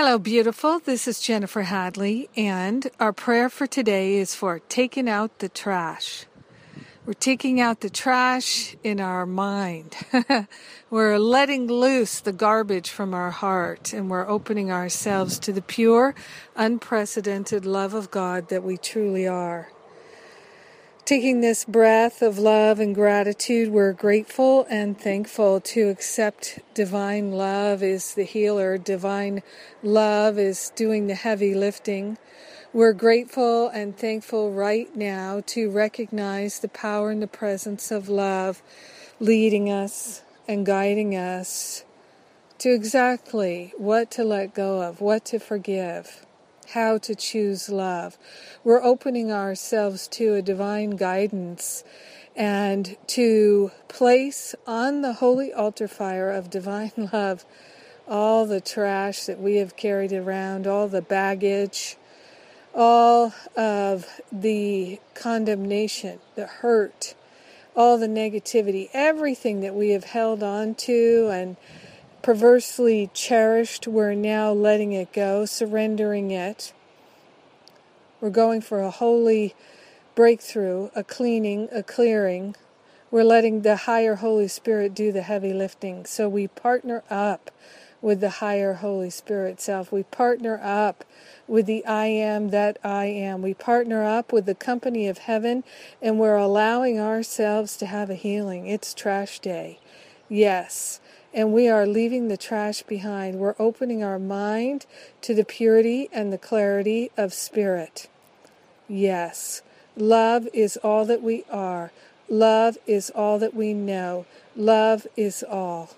Hello, beautiful. This is Jennifer Hadley, and our prayer for today is for taking out the trash. We're taking out the trash in our mind. we're letting loose the garbage from our heart, and we're opening ourselves to the pure, unprecedented love of God that we truly are. Taking this breath of love and gratitude, we're grateful and thankful to accept divine love is the healer. Divine love is doing the heavy lifting. We're grateful and thankful right now to recognize the power and the presence of love leading us and guiding us to exactly what to let go of, what to forgive how to choose love. We're opening ourselves to a divine guidance and to place on the holy altar fire of divine love all the trash that we have carried around, all the baggage, all of the condemnation, the hurt, all the negativity, everything that we have held on to and perversely cherished, we're now letting it go, surrendering it. We're going for a holy breakthrough, a cleaning, a clearing. We're letting the higher Holy Spirit do the heavy lifting. So we partner up with the higher Holy Spirit self. We partner up with the I am that I am. We partner up with the company of heaven and we're allowing ourselves to have a healing. It's trash day. Yes and we are leaving the trash behind. We're opening our mind to the purity and the clarity of spirit. Yes, love is all that we are. Love is all that we know. Love is all.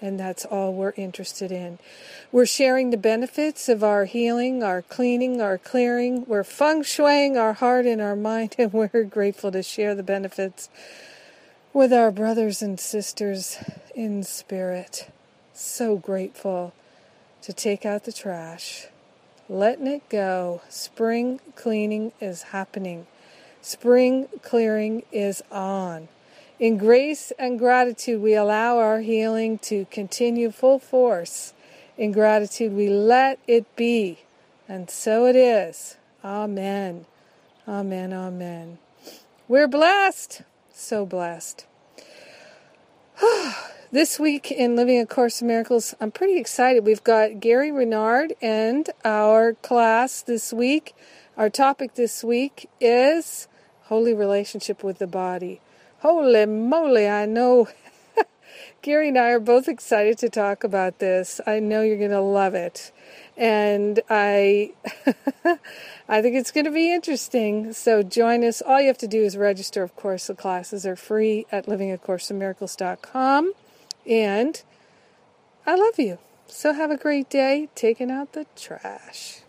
And that's all we're interested in. We're sharing the benefits of our healing, our cleaning, our clearing. We're feng shuiing our heart and our mind, and we're grateful to share the benefits with our brothers and sisters in spirit. So grateful to take out the trash, letting it go. Spring cleaning is happening, spring clearing is on. In grace and gratitude, we allow our healing to continue full force. In gratitude, we let it be. And so it is. Amen. Amen. Amen. We're blessed so blessed. this week in Living A Course in Miracles, I'm pretty excited. We've got Gary Renard and our class this week. Our topic this week is holy relationship with the body. Holy moly, I know Gary and I are both excited to talk about this. I know you're going to love it. And I I think it's going to be interesting. So join us. All you have to do is register, of course. The classes are free at livingacourseofmiracles.com. And I love you. So have a great day taking out the trash.